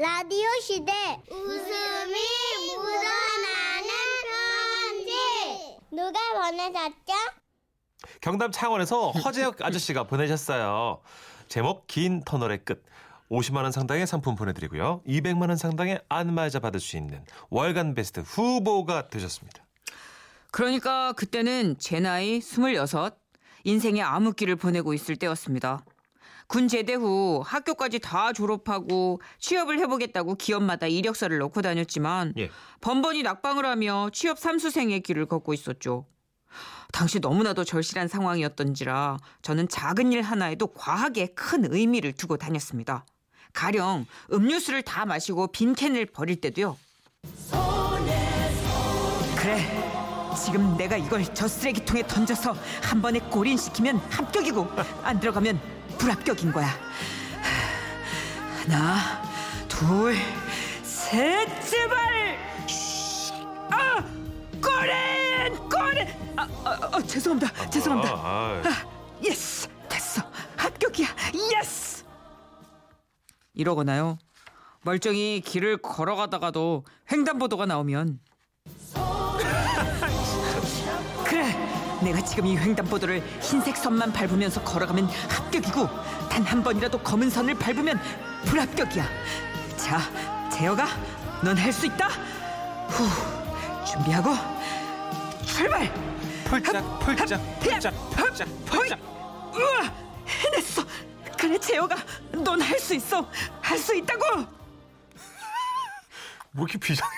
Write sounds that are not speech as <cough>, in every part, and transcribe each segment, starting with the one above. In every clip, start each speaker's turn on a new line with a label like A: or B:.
A: 라디오 시대 웃음이 묻어나는 편지 누가 보내줬죠?
B: 경남 창원에서 허재혁 아저씨가 보내셨어요. 제목 긴 터널의 끝. 50만 원 상당의 상품 보내드리고요. 200만 원 상당의 안마의자 받을 수 있는 월간 베스트 후보가 되셨습니다.
C: 그러니까 그때는 제 나이 26, 인생의 암흑기를 보내고 있을 때였습니다. 군 제대 후 학교까지 다 졸업하고 취업을 해보겠다고 기업마다 이력서를 넣고 다녔지만
B: 예.
C: 번번이 낙방을 하며 취업 삼수생의 길을 걷고 있었죠. 당시 너무나도 절실한 상황이었던지라 저는 작은 일 하나에도 과하게 큰 의미를 두고 다녔습니다. 가령 음료수를 다 마시고 빈 캔을 버릴 때도요. 그래. 지금 내가 이걸 저 쓰레기통에 던져서 한 번에 골인시키면 합격이고 안 들어가면 불합격인 거야. 하나, 둘, 셋, 제발! 아! 골인! 골인! 아, 아, 아, 죄송합니다. 죄송합니다.
B: 아, 아,
C: 아, yes! 됐어. 합격이야. yes! 이러거나요. 멀쩡히 길을 걸어가다가도 횡단보도가 나오면 내가 지금 이 횡단보도를 흰색 선만 밟으면서 걸어가면 합격이고 단 한 번이라도 검은 선을 밟으면 불합격이야. 자 재혁아 넌 할 수 있다. 후 준비하고 출발!
B: 펄짝, 펄짝, 펄짝, 펄짝, 펄짝.
C: 우와 해냈어. 그래 재혁아 넌 할 수 있어. 할 수 있다고.
B: 뭐 이렇게 비장해?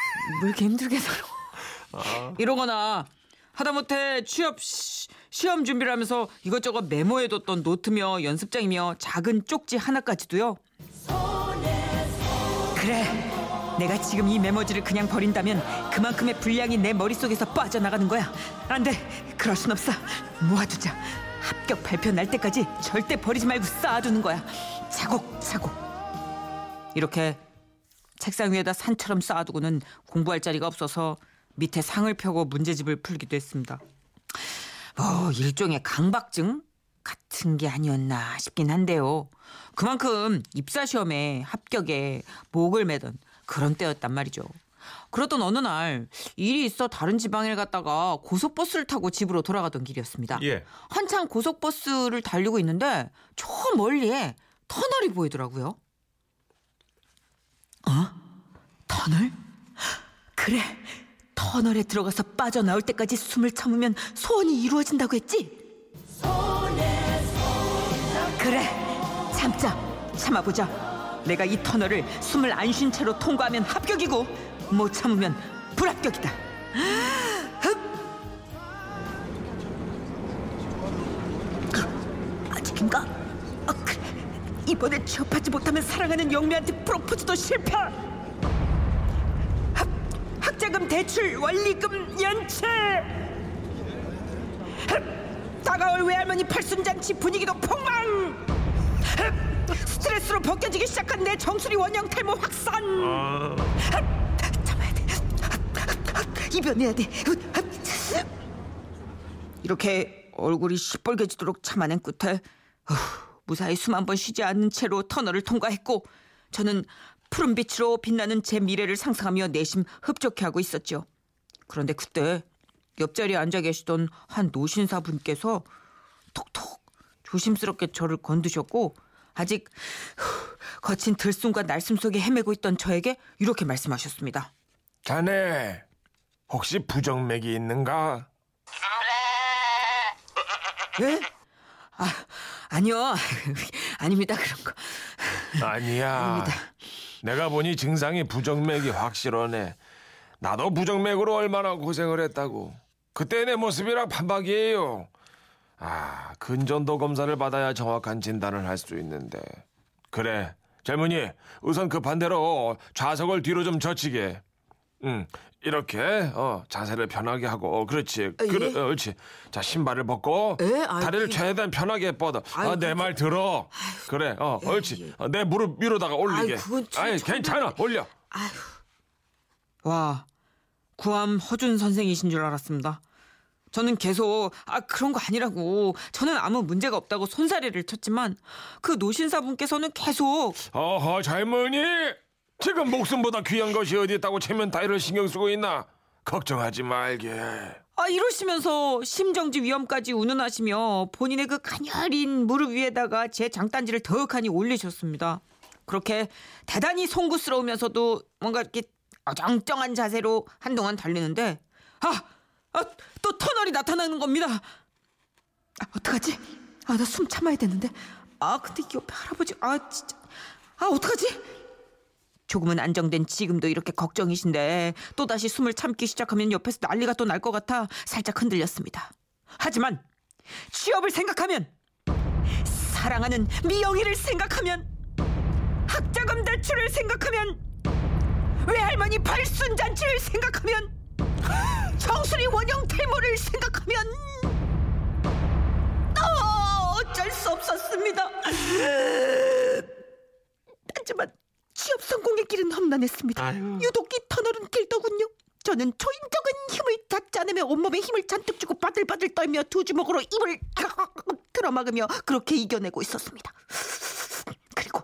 C: 왜 이렇게 힘들게 살아. 이러거나 하다못해 취업 시, 시험 준비를 하면서 이것저것 메모해뒀던 노트며 연습장이며 작은 쪽지 하나까지도요. 그래, 내가 지금 이 메모지를 그냥 버린다면 그만큼의 분량이 내 머릿속에서 빠져나가는 거야. 안 돼, 그럴 순 없어. 모아두자. 합격 발표 날 때까지 절대 버리지 말고 쌓아두는 거야. 차곡차곡. 이렇게 책상 위에다 산처럼 쌓아두고는 공부할 자리가 없어서 밑에 상을 펴고 문제집을 풀기도 했습니다. 뭐 일종의 강박증 같은 게 아니었나 싶긴 한데요. 그만큼 입사 시험에 합격에 목을 매던 그런 때였단 말이죠. 그러던 어느 날 일이 있어 다른 지방에 갔다가 고속버스를 타고 집으로 돌아가던 길이었습니다.
B: 예.
C: 한참 고속버스를 달리고 있는데 저 멀리에 터널이 보이더라고요. 어? 터널? 그래. 터널에 들어가서 빠져나올 때까지 숨을 참으면 소원이 이루어진다고 했지? 그래. 참자. 참아보자. 내가 이 터널을 숨을 안 쉰 채로 통과하면 합격이고 못 참으면 불합격이다. 아직인가? 아, 그래. 이번에 취업하지 못하면 사랑하는 영미한테 프로포즈도 실패. 대출 원리금 연체. 흑, 다가올 외할머니 팔순잔치 분위기도 폭망. 흑, 스트레스로 벗겨지기 시작한 내 정수리 원형 탈모 확산.
B: 아,
C: 흑, 참아야 돼. 이변해야 돼. 이렇게 얼굴이 시뻘개지도록 참아낸 끝에 후, 무사히 숨 한 번 쉬지 않는 채로 터널을 통과했고 저는 푸른 빛으로 빛나는 제 미래를 상상하며 내심 흡족해 하고 있었죠. 그런데 그때 옆자리에 앉아 계시던 한 노신사 분께서 톡톡 조심스럽게 저를 건드셨고 아직 후, 거친 들숨과 날숨 속에 헤매고 있던 저에게 이렇게 말씀하셨습니다.
D: 자네 혹시 부정맥이 있는가?
C: 예? 아, 아니요. <laughs> 아닙니다. 그런 거.
D: 아니야.
C: 아닙니다.
D: 내가 보니 증상이 부정맥이 확실하네. 나도 부정맥으로 얼마나 고생을 했다고. 그때 내 모습이랑 반박이에요. 아, 근전도 검사를 받아야 정확한 진단을 할 수 있는데. 그래, 젊은이, 우선 그 반대로 좌석을 뒤로 좀 젖히게. 응, 이렇게, 어, 자세를 편하게 하고, 어, 그렇지.
C: 아,
D: 그래,
C: 예?
D: 어, 그렇지. 자, 신발을 벗고,
C: 에? 아,
D: 다리를 최대한 편하게 뻗어. 어, 내말 들어. 그래, 어,
C: 예,
D: 옳지.
C: 예.
D: 어, 내 무릎 위로다가 올리게.
C: 아이,
D: 아니, 괜찮아. 올려.
C: 아휴. 와, 구암 허준 선생이신 줄 알았습니다. 저는 계속 아 그런 거 아니라고 저는 아무 문제가 없다고 손사래를 쳤지만 그 노신사분께서는 계속
D: 어허, 젊은이! 지금 목숨보다 귀한 것이 어디 있다고 체면 따위를 신경 쓰고 있나? 걱정하지 말게.
C: 아 이러시면서 심정지 위험까지 운운하시며 본인의 그 가녀린 무릎 위에다가 제 장단지를 더욱하니 올리셨습니다. 그렇게 대단히 송구스러우면서도 뭔가 이렇게 어정쩡한 자세로 한동안 달리는데 아, 아, 또 터널이 나타나는 겁니다. 아, 어떡하지? 아, 나 숨 참아야 되는데. 아, 근데 이 옆에 할아버지, 아, 진짜. 아, 어떡하지? 조금은 안정된 지금도 이렇게 걱정이신데 또다시 숨을 참기 시작하면 옆에서 난리가 또 날 것 같아 살짝 흔들렸습니다. 하지만 취업을 생각하면 사랑하는 미영이를 생각하면 학자금 대출을 생각하면 외할머니 발순 잔치를 생각하면 정수리 원형 탈모를 생각하면 어, 어쩔 수 없었습니다. 하지만 취업 성공의 길은 험난했습니다.
B: 아유.
C: 유독 이 터널은 길더군요. 저는 초인적인 힘을 닿지 않으며 온몸에 힘을 잔뜩 주고 바들바들 떨며 두 주먹으로 입을 <laughs> 틀어막으며 그렇게 이겨내고 있었습니다. 그리고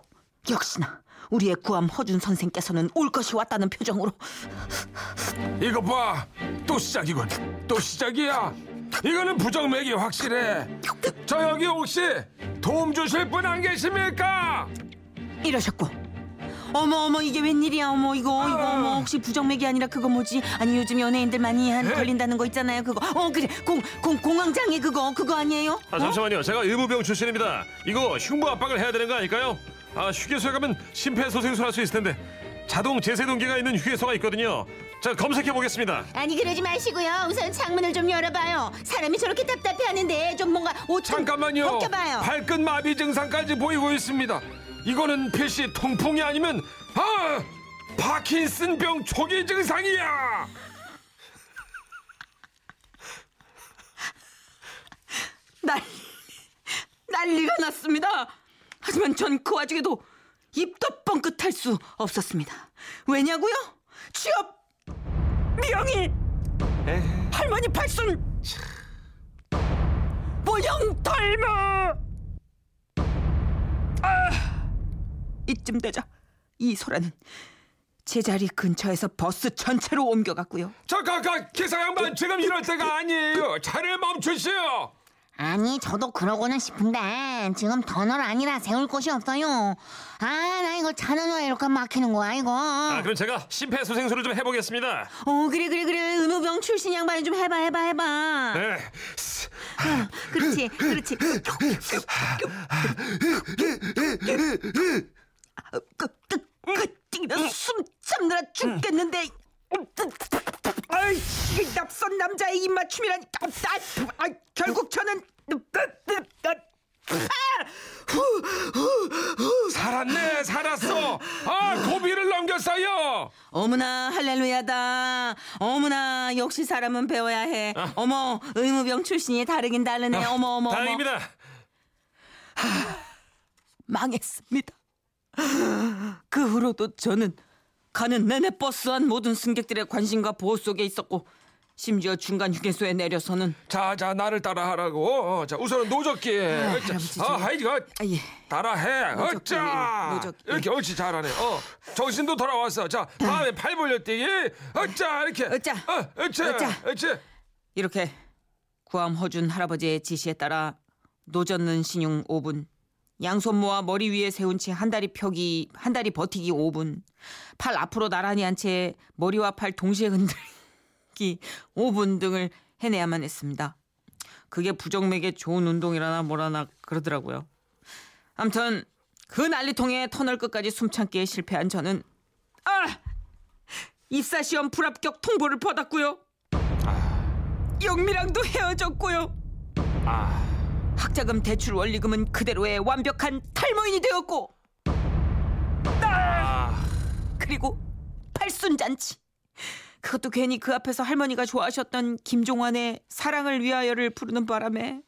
C: 역시나 우리의 구함 허준 선생께서는 올 것이 왔다는 표정으로
D: 이거 봐. 또 시작이군. 또 시작이야. 이거는 부정맥이 확실해. 저 여기 혹시 도움 주실 분 안 계십니까?
C: 이러셨고 어머 어머 이게 웬일이야 어머 이거 이거 어머 혹시 부정맥이 아니라 그거 뭐지 아니 요즘 연예인들 많이 한
D: 네?
C: 걸린다는 거 있잖아요 그거 어 그래 공, 공 공황장애 그거 그거 아니에요
B: 아 잠시만요. 제가 의무병 출신입니다. 이거 흉부 압박을 해야 되는 거 아닐까요? 아 휴게소에 가면 심폐소생술 할 수 있을 텐데 자동 제세동기가 있는 휴게소가 있거든요. 자 검색해 보겠습니다.
E: 아니 그러지 마시고요. 우선 창문을 좀 열어봐요. 사람이 저렇게 답답해하는데 좀 뭔가 옷좀
D: 잠깐만요.
E: 벗겨봐요.
D: 발끝 마비 증상까지 보이고 있습니다. 이거는 필시 통풍이 아니면 아 파킨슨병 초기 증상이야.
C: 난 난리가 났습니다. 하지만 전 그 와중에도 입도 뻥끗할 수 없었습니다. 왜냐고요? 취업 미영이
B: 에헤.
C: 할머니 팔순. 모형 닮아 아 이쯤 되자 이소라는 제자리 근처에서 버스 전체로 옮겨갔고요
D: 잠깐, 깐 기사 양반 지금 이럴 때가 아니에요. 차를 멈추시오.
E: 아니 저도 그러고는 싶은데 지금 터널 아니라 세울 곳이 없어요. 아 나 이거 차는 왜 이렇게 막히는 거야 이거.
B: 아 그럼 제가 심폐소생술을 좀 해보겠습니다.
C: 어 그래 그래 그래 의무병 출신 양반이 좀 해봐 해봐 해봐
B: 네.
C: 그렇지 그렇지 그그그숨 참느라 죽겠는데 아이 이 낯선 남자의 입맞춤이라니 아, 아, 아, 결국 저는
D: 살았네, 살았어. 아, 고비를 넘겼어요.
C: 어머나 할렐루야다 어머나 역시 사람은 배워야 해 어머 의무병 출신이 다르긴 다르네 어머 어머 어머
B: 다행입니다.
C: 망했습니다. 그 후로도 저는 가는 내내 버스 안 모든 승객들의 관심과 보호 속에 있었고 심지어 중간 휴게소에 내려서는
D: 자, 자, 나를 따라하라고. 어, 자, 우선은 노젓기.
C: 할아버지,
D: 아, 하이, 가
C: 아, 예.
D: 따라해.
C: 노젓기,
D: 어짜.
C: 노젓기.
D: 이렇게 옳지 잘하네. 어, 정신도 돌아왔어. 자, 다음에 팔 벌려뛰기. 어짜 이렇게.
C: 어짜.
D: 어, 어짜.
C: 어짜.
D: 어짜.
C: 이렇게 구암 허준 할아버지의 지시에 따라 노젓는 시늉 5분 양손 모아 머리 위에 세운 채 한 다리 펴기 한 다리 버티기 5분 팔 앞으로 나란히 한 채 머리와 팔 동시에 흔들기 5분 등을 해내야만 했습니다. 그게 부정맥에 좋은 운동이라나 뭐라나 그러더라고요. 아무튼 그 난리통에 터널 끝까지 숨참기에 실패한 저는 아 입사 시험 불합격 통보를 받았고요. 영미랑도 헤어졌고요.
B: 아.
C: 학자금 대출 원리금은 그대로의 완벽한 탈모인이 되었고.
B: 아.
C: 그리고 팔순잔치. 그것도 괜히 그 앞에서 할머니가 좋아하셨던 김종환의 사랑을 위하여를 부르는 바람에.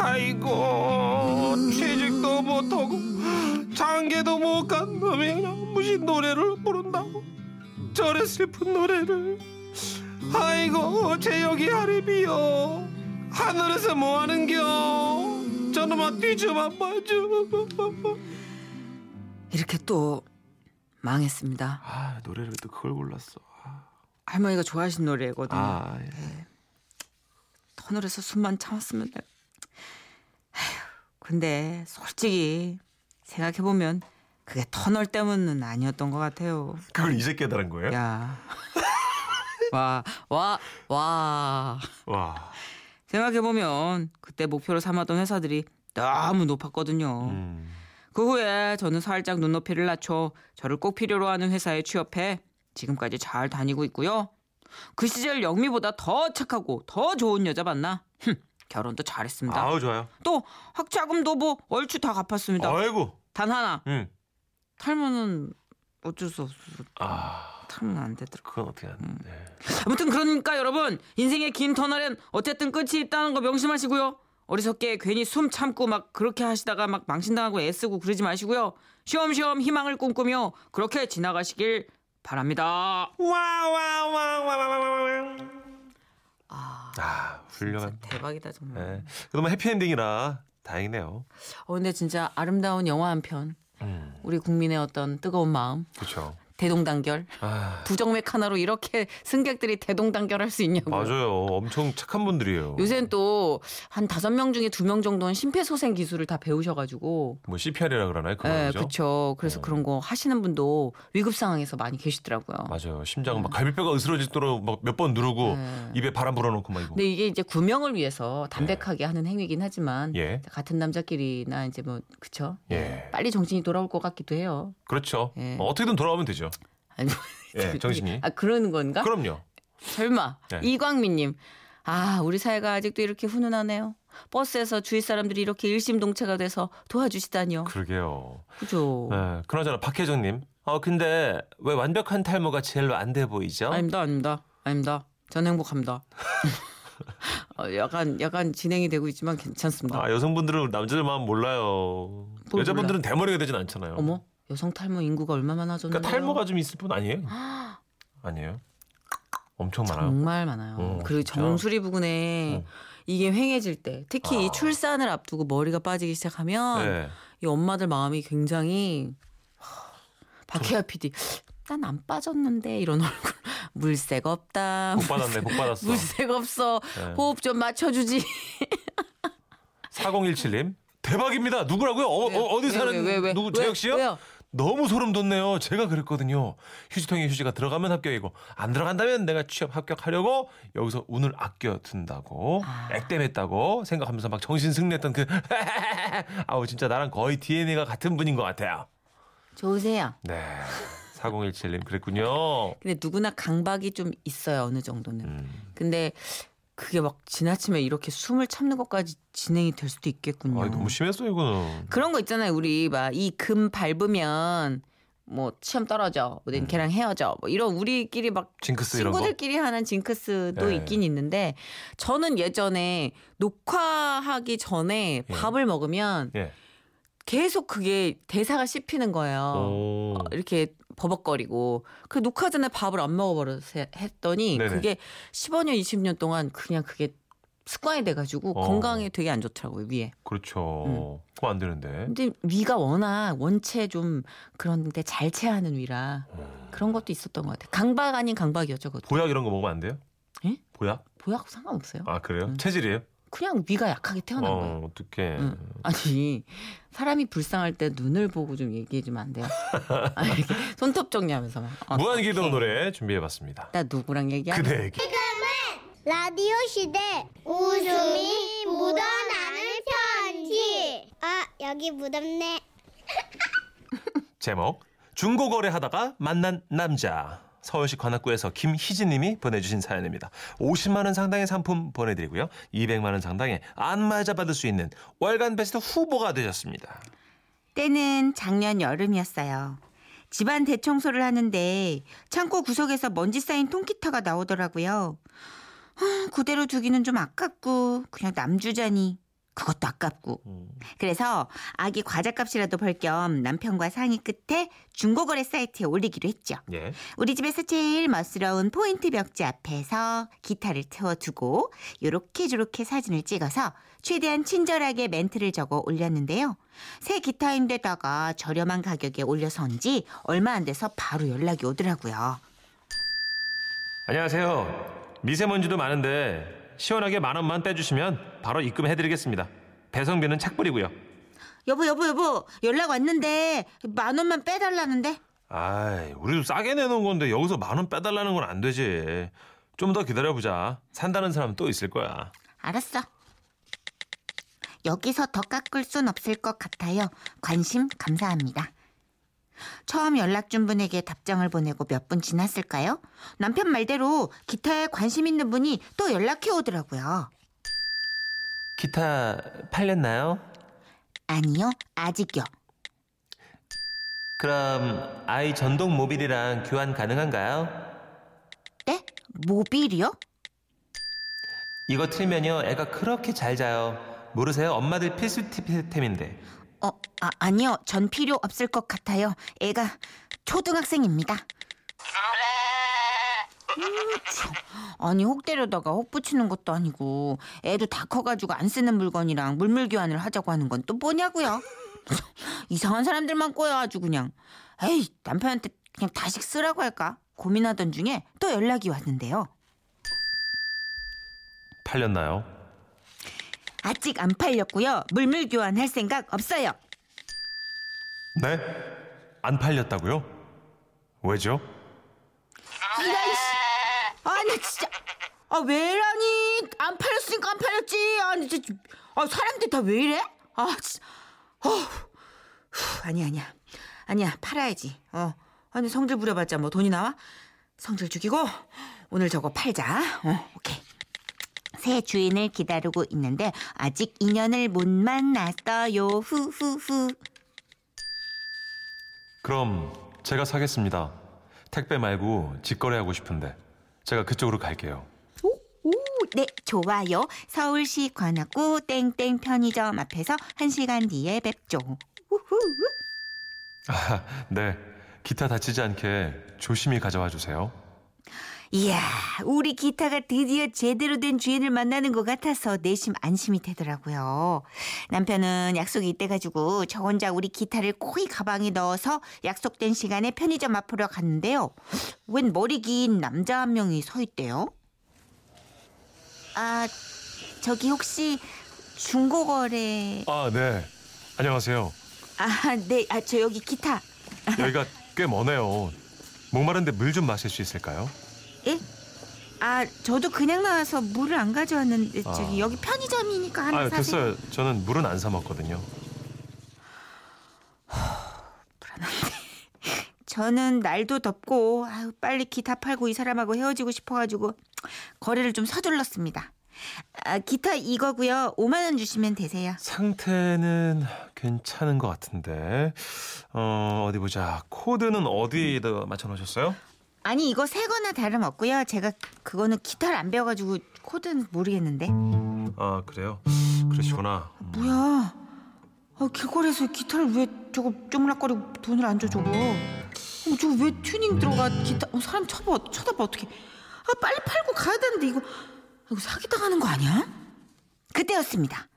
B: 아이고 취직도 못하고 장계도 못 간 놈이 그냥 무슨 노래를 부른다고. 저래 슬픈 노래를 아이고 제여기 하리비여 하늘에서 뭐하는겨 저놈아 뒤좀 한번 줘
C: 이렇게 또 망했습니다.
B: 아 노래를 왜또 그걸 골랐어.
C: 할머니가 좋아하시는 노래거든요.
B: 아 예.
C: 터널에서 숨만 참았으면 돼. 근데 솔직히 생각해 보면 그게 터널 때문은 아니었던 것 같아요.
B: 그걸 이제 깨달은 거예요?
C: 야, <laughs> 와, 와, 와.
B: 와.
C: 생각해 보면 그때 목표로 삼았던 회사들이 너무 높았거든요.
B: 음.
C: 그 후에 저는 살짝 눈높이를 낮춰 저를 꼭 필요로 하는 회사에 취업해 지금까지 잘 다니고 있고요. 그 시절 영미보다 더 착하고 더 좋은 여자 만나 흠, 결혼도 잘했습니다.
B: 아우 좋아요.
C: 또 학자금도 뭐 얼추 다 갚았습니다.
B: 아이고.
C: 단 하나
B: 응.
C: 탈모는 어쩔 수 없어.
B: 아
C: 탈모는 안 되더라고.
B: 그건 어떻게 하는데?
C: 아무튼 그러니까 여러분 인생의 긴 터널엔 어쨌든 끝이 있다는 거 명심하시고요. 어리석게 괜히 숨 참고 막 그렇게 하시다가 막 망신당하고 애쓰고 그러지 마시고요. 쉬엄쉬엄 희망을 꿈꾸며 그렇게 지나가시길 바랍니다.
B: 와와와와와와.
C: 아,
B: 아 훌륭한.
C: 대박이다 정말.
B: 네. 그나마 해피엔딩이라 다행이네요.
C: 어 근데 진짜 아름다운 영화 한 편.
B: 음.
C: 우리 국민의 어떤 뜨거운 마음,
B: 그렇죠.
C: 대동단결,
B: 아
C: 부정맥 하나로 이렇게 승객들이 대동단결할 수 있냐고.
B: 맞아요. 엄청 착한 분들이에요.
C: 요새는 또 한 다섯 명 중에 두 명 정도는 심폐소생 기술을 다 배우셔가지고.
B: 뭐 CPR이라 그러나요? 그거
C: 네? 그렇죠. 그래서
B: 어.
C: 그런 거 하시는 분도 위급 상황에서 많이 계시더라고요.
B: 맞아요. 심장 막 갈비뼈가 으스러지도록 막 몇 번 누르고
C: 네.
B: 입에 바람 불어넣고 막 이거.
C: 근데 이게 이제 구명을 위해서 담백하게 하는 행위긴 하지만
B: 예.
C: 같은 남자끼리나 이제 뭐 그쵸?
B: 예.
C: 빨리 정신이 돌아올 것 같기도 해요.
B: 그렇죠.
C: 예.
B: 어, 어떻게든 돌아오면 되죠.
C: 아니,
B: 예, 정신이.
C: 아 그러는 건가?
B: 그럼요.
C: 설마
B: 네.
C: 이광민님. 아 우리 사회가 아직도 이렇게 훈훈하네요. 버스에서 주위 사람들이 이렇게 일심동체가 돼서 도와주시다니요.
B: 그러게요.
C: 그죠?
B: 예. 그나저나 박혜정님. 어 근데 왜 완벽한 탈모가 제일로 안 돼 보이죠?
C: 아닙니다, 아닙니다, 아닙니다. 전 행복합니다. <laughs> 어, 약간 약간 진행이 되고 있지만 괜찮습니다.
B: 아 여성분들은 남자들 마음 몰라요.
C: 뭘
B: 여자분들은 대머리가 되진 않잖아요.
C: 어머 여성 탈모 인구가 얼마 많아졌나요?
B: 그러니까 탈모가 좀 있을 뿐 아니에요? <gasps> 아니에요? 엄청 많아요.
C: 정말 많아요.
B: 어,
C: 그리고
B: 진짜?
C: 정수리 부근에
B: 어.
C: 이게 횡해질 때, 특히
B: 아.
C: 이 출산을 앞두고 머리가 빠지기 시작하면
B: 네.
C: 이 엄마들 마음이 굉장히 하, 박혜아 PD 난 안 빠졌는데 이런 얼굴 <laughs> 물색 없다.
B: 복 받았네, 복 받았어.
C: 물색 없어.
B: 네.
C: 호흡 좀 맞춰주지.
B: 4017님. 대박입니다. 누구라고요? 어, 어, 디
C: 왜,
B: 사는
C: 왜, 왜, 왜?
B: 누구
C: 왜?
B: 재혁 씨요?
C: 왜요?
B: 너무 소름 돋네요. 제가 그랬거든요. 휴지통에 휴지가 들어가면 합격이고 안 들어간다면 내가 취업 합격하려고 여기서 운을 아껴 둔다고 액땜했다고 생각하면서 막 정신 승리했던 그 <laughs> 아우 진짜 나랑 거의 DNA가 같은 분인 것 같아요.
C: 좋으세요.
B: 네. 4017님 그랬군요.
C: 근데 누구나 강박이 좀 있어요 어느 정도는.
B: 음.
C: 근데 그게 막 지나치면 이렇게 숨을 참는 것까지 진행이 될 수도 있겠군요.
B: 아, 너무 심했어 이거는.
C: 그런 거 있잖아요. 우리 막 이 금 밟으면 뭐 시험 떨어져, 뭐 걔랑 헤어져, 뭐 이런 우리끼리 막
B: 징크스.
C: 친구들끼리 하는 징크스도
B: 네.
C: 있긴 있는데 저는 예전에 녹화하기 전에
B: 예.
C: 밥을 먹으면
B: 예.
C: 계속 그게 대사가 씹히는 거예요.
B: 오.
C: 어, 이렇게 버벅거리고 그 녹화 전에 밥을 안 먹어버려 했더니
B: 네네.
C: 그게 15년 20년 동안 그냥 그게 습관이 돼가지고
B: 어.
C: 건강에 되게 안 좋더라고요 위에.
B: 그렇죠. 그거 안 되는데.
C: 근데 위가 워낙 원체 좀 그런데 잘 체하는 위라
B: 음.
C: 그런 것도 있었던 것 같아요. 강박 아닌 강박이었죠. 그것도.
B: 보약 이런 거 먹으면 안 돼요?
C: 예?
B: 보약?
C: 보약 상관없어요.
B: 아 그래요?
C: 음.
B: 체질이에요?
C: 그냥 위가 약하게 태어난 거예요.
B: 어, 어떡해.
C: 응. 아니 사람이 불쌍할 때 눈을 보고 좀 얘기해 주면 안 돼요? <laughs> 아니, 이렇게 손톱 정리하면서 막 어,
B: 무한기동. 노래 준비해봤습니다.
C: 나 누구랑 얘기하는
B: 그대에게.
A: 라디오 시대 웃음이 묻어나는 편지. 아 여기 묻었네. <laughs>
B: 제목 중고거래 하다가 만난 남자 서울시 관악구에서 김희진님이 보내주신 사연입니다. 50만 원 상당의 상품 보내드리고요. 200만 원 상당의 안마자 받을 수 있는 월간 베스트 후보가 되셨습니다.
E: 때는 작년 여름이었어요. 집안 대청소를 하는데 창고 구석에서 먼지 쌓인 통기타가 나오더라고요. 아, 그대로 두기는 좀 아깝고 그냥 남주자니
C: 그것도 아깝고. 그래서 아기 과자값이라도 벌 겸 남편과 상의 끝에 중고거래 사이트에 올리기로 했죠.
B: 예.
C: 우리 집에서 제일 멋스러운 포인트 벽지 앞에서 기타를 태워두고 요렇게 저렇게 사진을 찍어서 최대한 친절하게 멘트를 적어 올렸는데요. 새 기타인데다가 저렴한 가격에 올려서인지 얼마 안 돼서 바로 연락이 오더라고요.
B: 안녕하세요. 미세먼지도 많은데 시원하게 만 원만 떼주시면 바로 입금해드리겠습니다. 배송비는 착불이고요.
C: 여보 여보 여보 연락 왔는데 만 원만 빼달라는데
B: 아이, 우리도 싸게 내놓은 건데 여기서 만 원 빼달라는 건 안 되지. 좀 더 기다려보자. 산다는 사람 또 있을 거야.
C: 알았어. 여기서 더 깎을 순 없을 것 같아요. 관심 감사합니다. 처음 연락 준 분에게 답장을 보내고 몇 분 지났을까요? 남편 말대로 기타에 관심 있는 분이 또 연락해 오더라고요.
B: 기타 팔렸나요?
C: 아니요, 아직요.
B: 그럼 아이 전동 모빌이랑 교환 가능한가요?
C: 네? 모빌이요?
B: 이거 틀면요 애가 그렇게 잘 자요. 모르세요? 엄마들 필수 팁템인데.
C: 어, 아, 아니요. 전 필요 없을 것 같아요. 애가 초등학생입니다. 음, 참. 아니 혹 때려다가 혹 붙이는 것도 아니고 애도 다 커가지고 안 쓰는 물건이랑 물물 교환을 하자고 하는 건 또 뭐냐고요? <laughs> 이상한 사람들만 꼬여 아주 그냥 에이 남편한테 그냥 다시 쓰라고 할까 고민하던 중에 또 연락이 왔는데요.
B: 팔렸나요?
C: 아직 안 팔렸고요. 물물 교환할 생각 없어요.
B: 네? 안 팔렸다고요? 왜죠?
C: 이라이씨. 아니 진짜. 아 왜라니? 안 팔렸으니까 안 팔렸지. 아니 진짜. 아 사람들 다 왜 이래? 아. 어. 후, 아니야 아니야. 아니야 팔아야지. 어. 아니 성질 부려봤자 뭐 돈이 나와? 성질 죽이고 오늘 저거 팔자. 어 오케이. 새 주인을 기다리고 있는데 아직 인연을 못 만났어요. 후후후.
B: 그럼 제가 사겠습니다. 택배 말고 직거래하고 싶은데 제가 그쪽으로 갈게요.
C: 오, 네, 좋아요. 서울시 관악구 땡땡 편의점 앞에서 한시간 뒤에 뵙죠. 우후.
B: 아, 네. 기타 다치지 않게 조심히 가져와 주세요.
C: 이야, 우리 기타가 드디어 제대로 된 주인을 만나는 것 같아서 내심 안심이 되더라고요. 남편은 약속이 있대가지고 저 혼자 우리 기타를 코이 가방에 넣어서 약속된 시간에 편의점 앞으로 갔는데요. 웬 머리 긴 남자 한 명이 서 있대요. 아, 저기 혹시 중고거래...
B: 아, 네. 안녕하세요.
C: 아, 네, 아, 저 여기 기타.
B: 여기가 꽤 머네요. 목마른데 물 좀 마실 수 있을까요?
C: 예? 아, 저도 그냥 나와서 물을 안 가져왔는데 저기
B: 아.
C: 여기 편의점이니까 하나
B: 아,
C: 사세요.
B: 됐어요. 저는 물은 안 사 먹거든요. <laughs>
C: 저는 날도 덥고 아유, 빨리 기타 팔고 이 사람하고 헤어지고 싶어가지고 거래를 좀 서둘렀습니다. 아, 기타 이거고요. 5만 원 주시면 되세요.
B: 상태는 괜찮은 것 같은데. 어, 어디 보자. 코드는 어디에다 맞춰 놓으셨어요?
C: 아니 이거 새 거나 다름없고요. 제가 그거는 기타를 안 배워가지고 코드는 모르겠는데.
B: 아, 그래요? 그러시구나.
C: 뭐야? 아, 길거리에서 기타를 왜 저거 쪼물락거리고 돈을 안 줘 저거? 어, 저거 왜 튜닝 들어가 기타? 어, 사람 쳐봐 쳐다봐 어떻게? 아 빨리 팔고 가야 되는데 이거 이거 사기 당하는 거 아니야? 그때였습니다.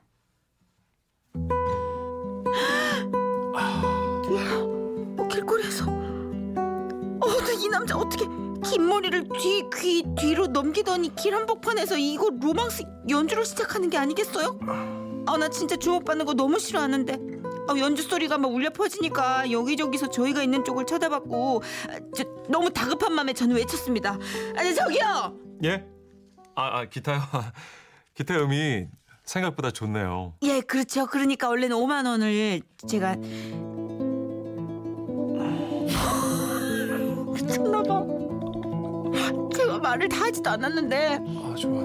C: 이 남자 어떻게 긴 머리를 뒤 귀 뒤로 넘기더니 길 한복판에서 이거 로망스 연주를 시작하는 게 아니겠어요? 아 나 진짜 주목받는 거 너무 싫어하는데 아, 연주 소리가 막 울려 퍼지니까 여기저기서 저희가 있는 쪽을 쳐다봤고 아, 저, 너무 다급한 마음에 저는 외쳤습니다 아니 저기요
B: 예? 아, 아 기타요. <laughs> 기타 음이 생각보다 좋네요.
C: 예 그렇죠 그러니까 원래는 5만 원을 제가 미쳤나 봐 제가 말을 다 하지도 않았는데
B: 아, 좋아.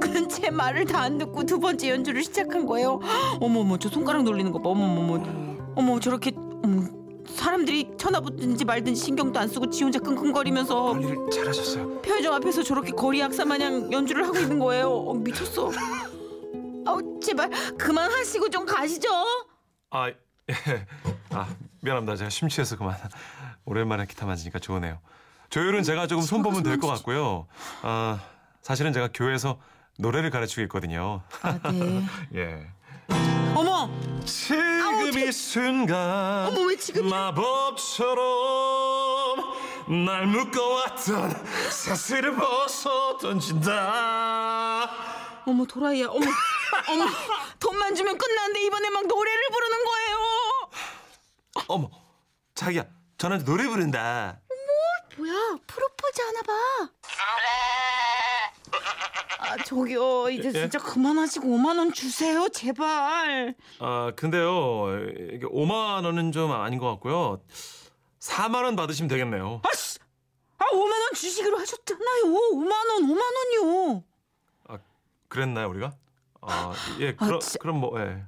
C: 그는 제 말을 다 안 듣고 두 번째 연주를 시작한 거예요. 어머머 저 손가락 놀리는 거 봐. 어머머머 어머 저렇게 어머, 사람들이 쳐다보든지 말든지 신경도 안 쓰고 지 혼자 끙끙거리면서
B: 관리를 잘하셨어요.
C: 편의점 앞에서 저렇게 거리 약사 마냥 연주를 하고 있는 거예요. 어, 미쳤어. 아우 제발 그만하시고 좀 가시죠.
B: 아, 예. <laughs> 아, 미안합니다. 제가 심취해서 그만. <laughs> 오랜만에 기타 만지니까 좋으네요. 조율은 제가 조금 손보면 될 것 같고요. 아, 사실은 제가 교회에서 노래를 가르치고 있거든요.
C: 아, 네. <laughs>
B: 예.
C: 어머,
B: 지금 이 순간
C: 어머, 왜 지금이야?
B: 마법처럼 날 묶어왔던 사슬을 벗어 던진다.
C: 어머 도라이야, 어머, 어머, 돈만 주면 끝나는데 이번에 막 노래를 부르는 거예요.
B: 어머, 자기야, 저한테 노래 부른다.
C: 뭐야, 프로포즈 하나 봐. 아 저기요, 이제 진짜 그만하시고 5만 원 주세요, 제발.
B: 아, 근데요, 이게 5만 원은 좀 아닌 것 같고요. 4만 원 받으시면 되겠네요.
C: 아씨, 아 5만 원 주시기로 하셨잖아요. 5만 원, 5만 원이요.
B: 아, 그랬나요, 우리가? 아, 예, 그럼,
C: 진짜.
B: 그럼 뭐, 예.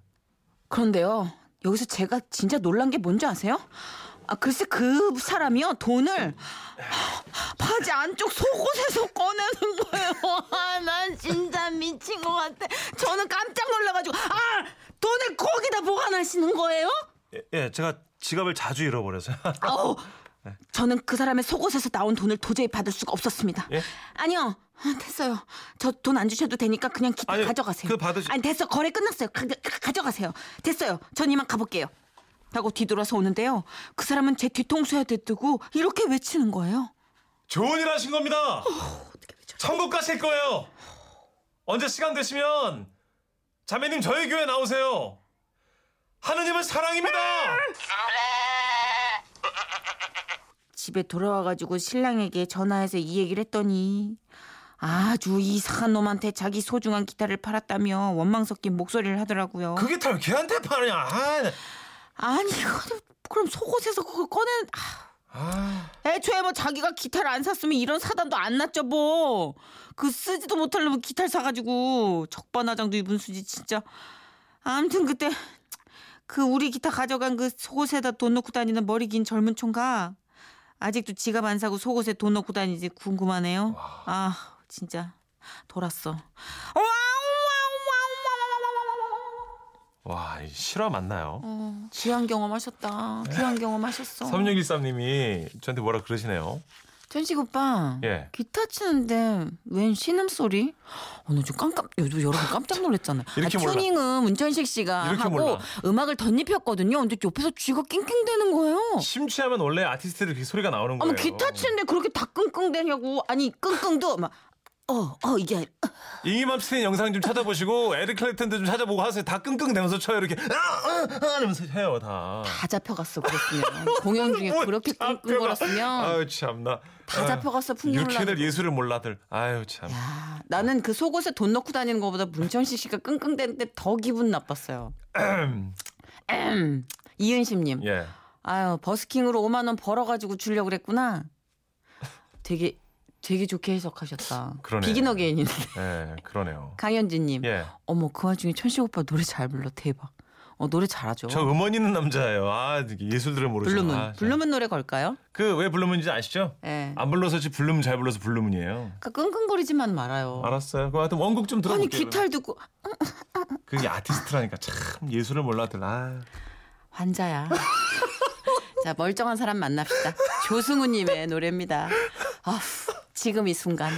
C: 그런데요, 여기서 제가 진짜 놀란 게 뭔지 아세요? 아, 글쎄 그 사람이요 돈을 바지 안쪽 속옷에서 꺼내는 거예요. <laughs> 아, 난 진짜 미친 것 같아. 저는 깜짝 놀라가지고 아 돈을 거기다 보관하시는 거예요?
B: 예, 예, 제가 지갑을 자주 잃어버려서요.
C: 아우, 저는 그 사람의 속옷에서 나온 돈을 도저히 받을 수가 없었습니다.
B: 예?
C: 아니요. 아, 됐어요. 저 돈 안 주셔도 되니까 그냥 기타
B: 아니,
C: 가져가세요.
B: 그 받으시-
C: 아니 됐어. 거래 끝났어요. 가, 져가세요 됐어요. 전 이만 가볼게요. 하고 뒤돌아서 오는데요. 그 사람은 제 뒤통수에 대뜨고 이렇게 외치는 거예요.
B: 좋은 일 하신 겁니다. 천국 가실 거예요. 언제 시간 되시면 자매님 저희 교회 나오세요. 하느님은 사랑입니다.
C: 집에 돌아와가지고 신랑에게 전화해서 이 얘기를 했더니 아주 이상한 놈한테 자기 소중한 기타를 팔았다며 원망 섞인 목소리를 하더라고요.
B: 그게 다 걔한테 파느냐? 아,
C: 아니 그럼- 속옷에서 그걸 꺼낸 아, 애초에 뭐 자기가 기타를 안 샀으면 이런 사단도 안 났죠 뭐. 그 쓰지도 못할 놈은 기타를 사가지고 적반하장도 입은 수지 진짜. 아무튼 그때 그 우리 기타 가져간 그 속옷에다 돈 넣고 다니는 머리 긴 젊은 총각 아직도 지갑 안 사고 속옷에 돈 넣고 다니지 궁금하네요. 아 진짜 돌았어.
B: 와, 이 실화 맞나요?
C: 어, 귀한 경험하셨다. 귀한 경험하셨어.
B: 3613님이 저한테 뭐라 그러시네요.
C: 천식 오빠.
B: 예.
C: 기타 치는데 웬 신음 소리? 어, 나좀 깜깜, 요즘 여러분 깜짝 놀랐잖아요.
B: 이렇게
C: 아,
B: 몰라.
C: 튜닝은 문천식 씨가
B: 이렇게
C: 하고
B: 몰라.
C: 음악을 덧입혔거든요. 근데 옆에서 쥐가 낑낑대는 거예요.
B: 심취하면 원래 아티스트들 그 소리가 나오는 거예요.
C: 아니 기타 치는데 그렇게 다 끙끙대냐고. 아니 끙끙도 막 어, 어, 이게 아니-
B: 잉이맘 스틴 영상 좀 찾아보시고 에릭 클랩튼도 좀 찾아보고 하세요. 다 끙끙대면서 쳐요. 이렇게 아, 아, 아, 하면서 해요 다.
C: 다 잡혀갔어 그랬으면 <laughs> 공연 중에
B: 뭘
C: 그렇게. 끙끙거렸으면
B: 아유 참나.
C: 다 잡혀갔어
B: 이렇게들
C: 하는
B: 예술을 몰라들. 아유 참.
C: 야, 나는 그 속옷에 돈 넣고 다니는 것보다 문천식 씨가 끙끙대는데 더 기분 나빴어요. 음, 이은심님.
B: 예.
C: 아유 버스킹으로 5만 원 벌어가지고 주려고 그랬구나. 되게 되게 좋게 해석하셨다.
B: 그러네.
C: 비긴 어게인인데.
B: 예, 그러네요. <laughs>
C: 강현진님.
B: 예.
C: 어머 그 와중에 천식 오빠 노래 잘 불러 대박. 어 노래 잘하죠.
B: 저 음원 있는 남자예요. 아, 예술들을 모르죠.
C: 블루문
B: 아,
C: 블루문 노래 걸까요?
B: 그 왜 블루문인지 아시죠?
C: 예.
B: 안 불러서 지 블루문 잘 불러서 블루문이에요.
C: 그 끙끙거리지만 말아요.
B: 알았어요. 그럼 하여튼 원곡 좀
C: 아니
B: 들어볼게요.
C: 기타를 듣고
B: 그게 아티스트라니까 참 예술을 몰라들. 아.
C: 환자야. <laughs> 자 멀쩡한 사람 만납시다. 조승우님의 노래입니다. 아 지금 이 순간.